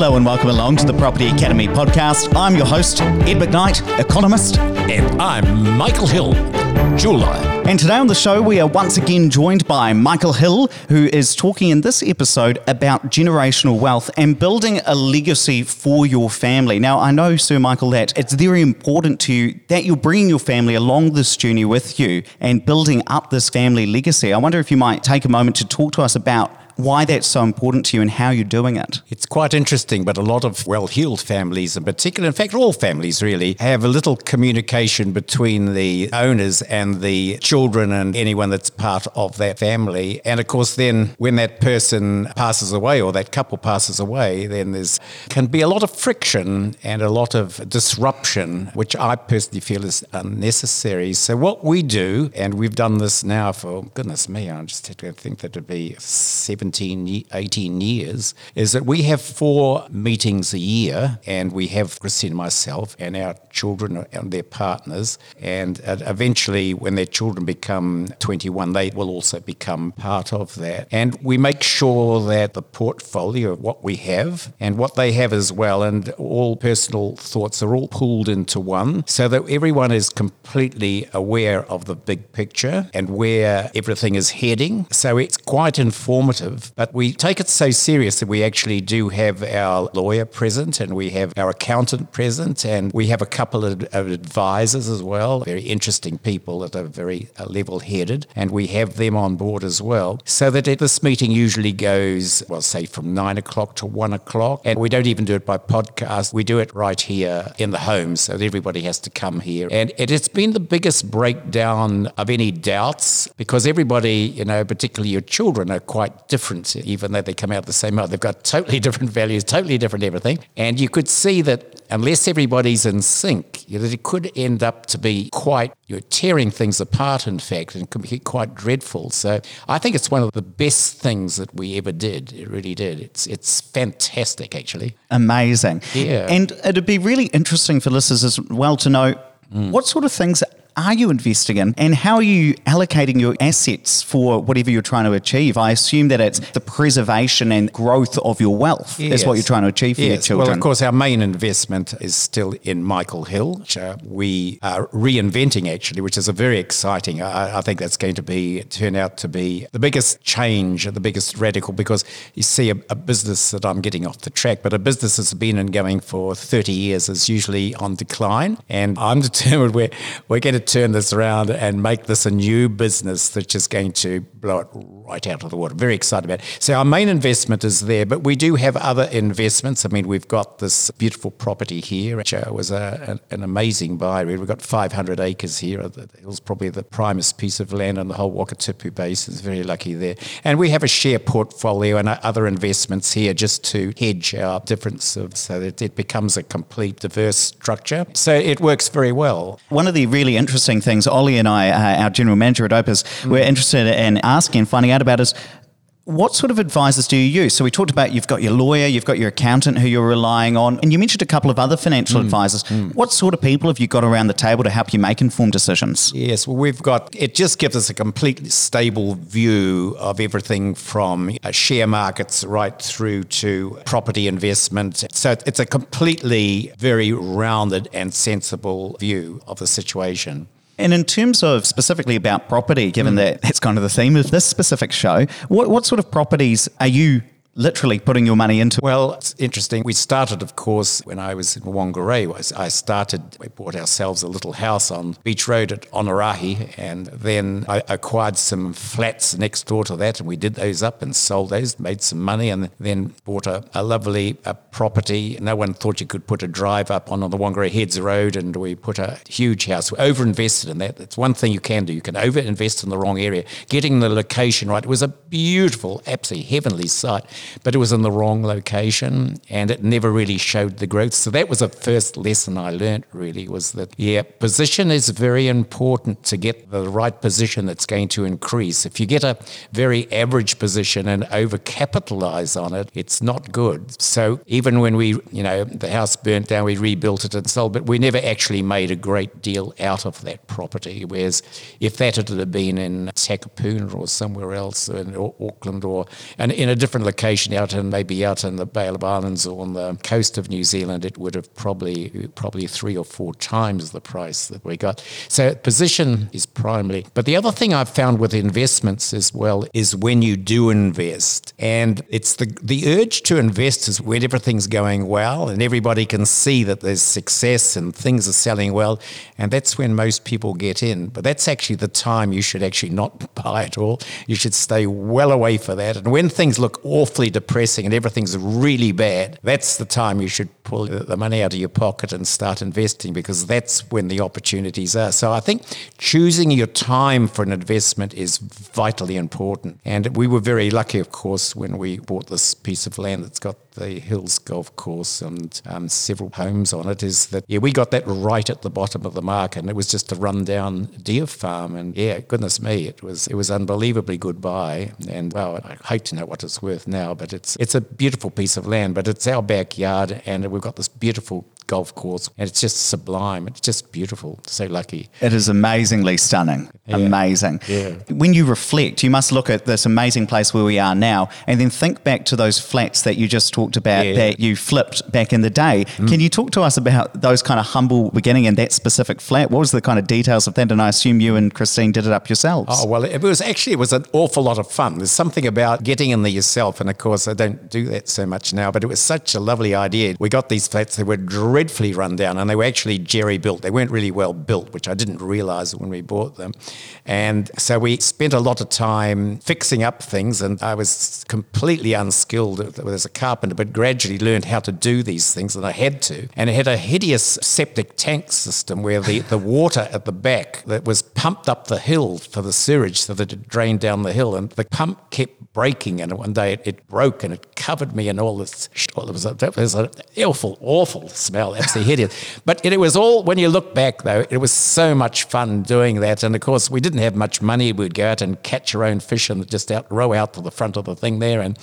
Hello and welcome along to the Property Academy podcast. I'm your host, Ed McKnight, economist. And I'm Michael Hill, jeweler. And today on the show, we are once again joined by Michael Hill, who is talking in this episode about generational wealth and building a legacy for your family. Now, I know, Sir Michael, that it's very important to you that you're bringing your family along this journey with you and building up this family legacy. I wonder if you might take a moment to talk to us about why that's so important to you and how you're doing it. It's quite interesting, but a lot of well heeled families, in particular, in fact, all families really, have a little communication between the owners and the children and anyone that's part of that family. And of course, then when that person passes away or that couple passes away, then there's can be a lot of friction and a lot of disruption, which I personally feel is unnecessary. So, what we do, and we've done this now for goodness me, I just think that it would be seven 17, 18 years is that we have four meetings a year, and we have Christine and myself and our children and their partners. And uh, eventually, when their children become 21, they will also become part of that. And we make sure that the portfolio of what we have and what they have as well, and all personal thoughts are all pooled into one so that everyone is completely aware of the big picture and where everything is heading. So it's quite informative but we take it so serious that we actually do have our lawyer present and we have our accountant present and we have a couple of, of advisors as well, very interesting people that are very uh, level headed, and we have them on board as well. So that this meeting usually goes, well, say from nine o'clock to one o'clock, and we don't even do it by podcast. We do it right here in the home, so that everybody has to come here. And it has been the biggest breakdown of any doubts because everybody, you know, particularly your children, are quite different different, even though they come out the same mouth. They've got totally different values, totally different everything. And you could see that unless everybody's in sync, you know, it could end up to be quite you're tearing things apart, in fact, and could be quite dreadful. So I think it's one of the best things that we ever did. It really did. It's it's fantastic, actually. Amazing. Yeah. And it'd be really interesting for listeners as well to know mm. what sort of things are you investing in and how are you allocating your assets for whatever you're trying to achieve? I assume that it's the preservation and growth of your wealth yes. is what you're trying to achieve for yes. your children. Well, of course, our main investment is still in Michael Hill, which uh, we are reinventing actually, which is a very exciting. I, I, think that's going to be turn out to be the biggest change, the biggest radical, because you see a, a business that I'm getting off the track, but a business that's been and going for 30 years is usually on decline, and I'm determined we're we're going to turn this around and make this a new business that's just going to blow it right out of the water. Very excited about it. So our main investment is there, but we do have other investments. I mean, we've got this beautiful property here, which uh, was a, an amazing buy. We've got 500 acres here. It was probably the primest piece of land on the whole Wakatipu Basin. It's very lucky there. And we have a share portfolio and other investments here just to hedge our difference of, so that it becomes a complete diverse structure. So it works very well. One of the really interesting things, Ollie and I, uh, our general manager at Opes, mm. we're interested in asking and finding out about is what sort of advisors do you use? So we talked about you've got your lawyer, you've got your accountant who you're relying on, and you mentioned a couple of other financial mm, advisors. Mm. What sort of people have you got around the table to help you make informed decisions? Yes, well, we've got it. Just gives us a completely stable view of everything from uh, share markets right through to property investment. So it's a completely very rounded and sensible view of the situation. And in terms of specifically about property, given mm. that that's kind of the theme of this specific show, what, what sort of properties are you literally putting your money into? Well, it's interesting. We started, of course, when I was in Whangarei. I started, we bought ourselves a little house on Beach Road at Onerahi, and then I acquired some flats next door to that, and we did those up and sold those, made some money, and then bought a, a lovely a property. No one thought you could put a drive up on, on the Whangarei Heads Road, and we put a huge house. We over-invested in that. That's one thing you can do. You can over-invest in the wrong area. Getting the location right. It was a beautiful, absolutely heavenly site but it was in the wrong location and it never really showed the growth. So that was a first lesson I learned really was that, yeah, position is very important to get the right position that's going to increase. If you get a very average position and overcapitalize on it, it's not good. So even when we, you know, the house burnt down, we rebuilt it and sold, but we never actually made a great deal out of that property. Whereas if that had been in Takapuna or somewhere else in Auckland or and in a different location, out in maybe out in the Bay of Islands or on the coast of New Zealand, it would have probably probably three or four times the price that we got. So position is primary. But the other thing I've found with investments as well is when you do invest, and it's the the urge to invest is when everything's going well and everybody can see that there's success and things are selling well, and that's when most people get in. But that's actually the time you should actually not buy at all. You should stay well away for that. And when things look awfully depressing and everything's really bad, that's the time you should pull the money out of your pocket and start investing because that's when the opportunities are. So I think choosing your time for an investment is vitally important. And we were very lucky, of course, when we bought this piece of land that's got the Hills Golf Course and um, several homes on it. Is that yeah, we got that right at the bottom of the market, and it was just a rundown deer farm. And yeah, goodness me, it was it was unbelievably good buy. And well, I hate to know what it's worth now, but it's it's a beautiful piece of land. But it's our backyard, and we've got this beautiful golf course, and it's just sublime. It's just beautiful. So lucky. It is amazingly stunning. Yeah. Amazing. Yeah. When you reflect, you must look at this amazing place where we are now, and then think back to those flats that you just talked about yeah. that you flipped back in the day. Mm. Can you talk to us about those kind of humble beginning and that specific flat? What was the kind of details of that? And I assume you and Christine did it up yourselves. Oh well, it was actually it was an awful lot of fun. There's something about getting in there yourself, and of course I don't do that so much now, but it was such a lovely idea. We got these flats; they were dreadfully run down, and they were actually jerry built. They weren't really well built, which I didn't realise when we bought them. And so we spent a lot of time fixing up things, and I was completely unskilled as a carpenter, but gradually learned how to do these things, and I had to. And it had a hideous septic tank system where the, the water at the back that was pumped up the hill for the sewage so that it drained down the hill, and the pump kept breaking, and one day it, it broke and it covered me in all this. Well, it was, a, it was an awful, awful smell, absolutely hideous. But it, it was all, when you look back though, it was so much fun doing that. And of course, we didn't have much money. We'd go out and catch our own fish and just out, row out to the front of the thing there. And,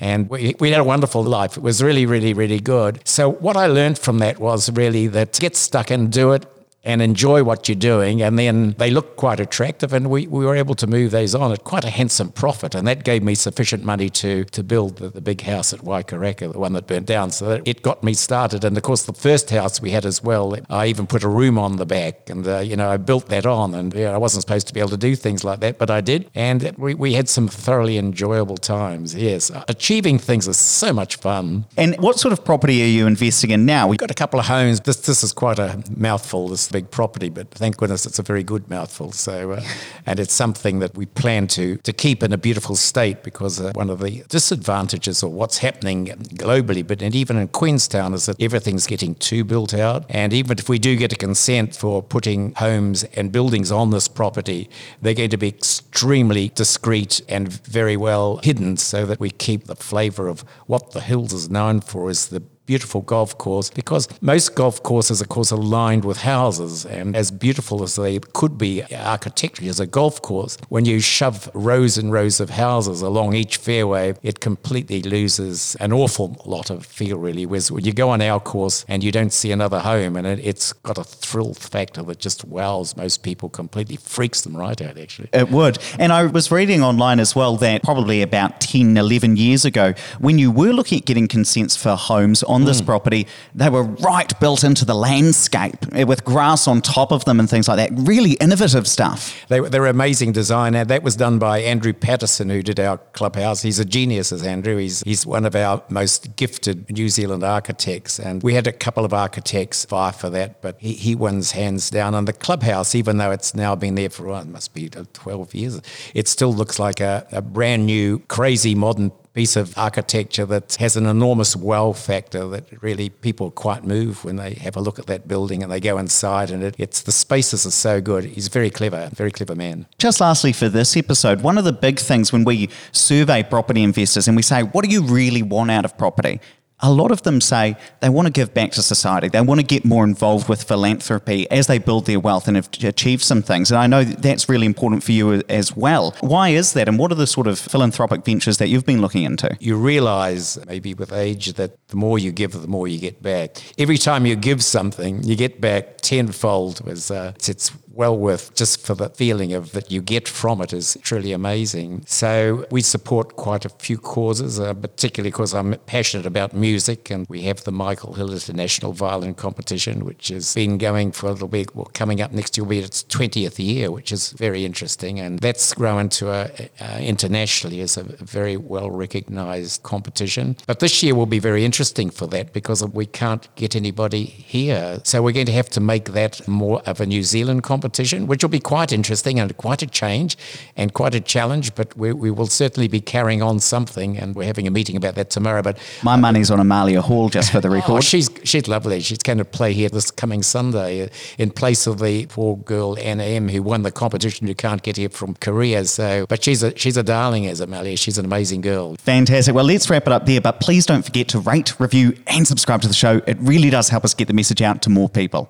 and we, we had a wonderful life. It was really, really, really good. So what I learned from that was really that get stuck and do it and enjoy what you're doing. And then they look quite attractive, and we, we were able to move those on at quite a handsome profit. And that gave me sufficient money to, to build the, the big house at Waikaraka, the one that burnt down. So it got me started. And of course, the first house we had as well, I even put a room on the back, and uh, you know, I built that on. And yeah, I wasn't supposed to be able to do things like that, but I did. And we, we had some thoroughly enjoyable times. Yes, achieving things is so much fun. And what sort of property are you investing in now? We've got a couple of homes. This, this is quite a mouthful. This big property, but thank goodness it's a very good mouthful. So, uh, and it's something that we plan to to keep in a beautiful state because uh, one of the disadvantages of what's happening globally, but and even in Queenstown, is that everything's getting too built out. And even if we do get a consent for putting homes and buildings on this property, they're going to be extremely discreet and very well hidden, so that we keep the flavour of what the hills is known for is the beautiful golf course because most golf courses, of course, are lined with houses. And as beautiful as they could be architecturally as a golf course, when you shove rows and rows of houses along each fairway, it completely loses an awful lot of feel, really. Whereas when you go on our course and you don't see another home, and it, has got a thrill factor that just wows most people completely, freaks them right out, actually. It would. And I was reading online as well that probably about 10, 11 years ago, when you were looking at getting consents for homes on on this mm. property, they were right built into the landscape eh, with grass on top of them and things like that. Really innovative stuff. They, they were amazing design. And that was done by Andrew Patterson, who did our clubhouse. He's a genius, as Andrew. He's, he's one of our most gifted New Zealand architects. And we had a couple of architects vie for that, but he, he wins hands down. And the clubhouse, even though it's now been there for, well, it must be 12 years, it still looks like a, a brand new, crazy modern piece of architecture that has an enormous wow factor that really people quite move when they have a look at that building and they go inside and it, it's the spaces are so good. He's very clever, very clever man. Just lastly for this episode, one of the big things when we survey property investors and we say, what do you really want out of property? A lot of them say they want to give back to society. They want to get more involved with philanthropy as they build their wealth and achieve some things. And I know that's really important for you as well. Why is that? And what are the sort of philanthropic ventures that you've been looking into? You realize maybe with age that the more you give, the more you get back. Every time you give something, you get back tenfold. It's, uh, it's well worth just for the feeling of that you get from it is truly amazing. So we support quite a few causes, uh, particularly because I'm passionate about music, and we have the Michael Hill International Violin Competition, which has been going for a little bit. Well, coming up next year will be its 20th year, which is very interesting, and that's grown to a, internationally as a very well recognised competition. But this year will be very interesting for that because we can't get anybody here, so we're going to have to make that more of a New Zealand competition, which will be quite interesting and quite a change and quite a challenge. But we, we will certainly be carrying on something, and we're having a meeting about that tomorrow. But my money's on Amalia Hall, just for the oh, record. Oh, she's she's lovely. She's going to play here this coming Sunday uh, in place of the poor girl Anna Im, who won the competition, who can't get here from Korea. So, but she's a she's a darling as Amalia. She's an amazing girl. Fantastic. Well, let's wrap it up there. But please don't forget to rate, review, and subscribe to the show. It really does help us get the message out to more people.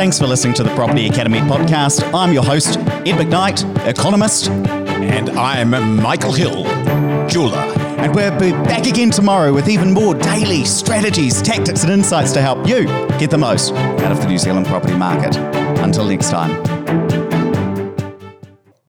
Thanks for listening to the Property Academy podcast. I'm your host, Ed McKnight, economist. And I'm Michael Hill, jeweler. And we'll be back again tomorrow with even more daily strategies, tactics, and insights to help you get the most out of the New Zealand property market. Until next time.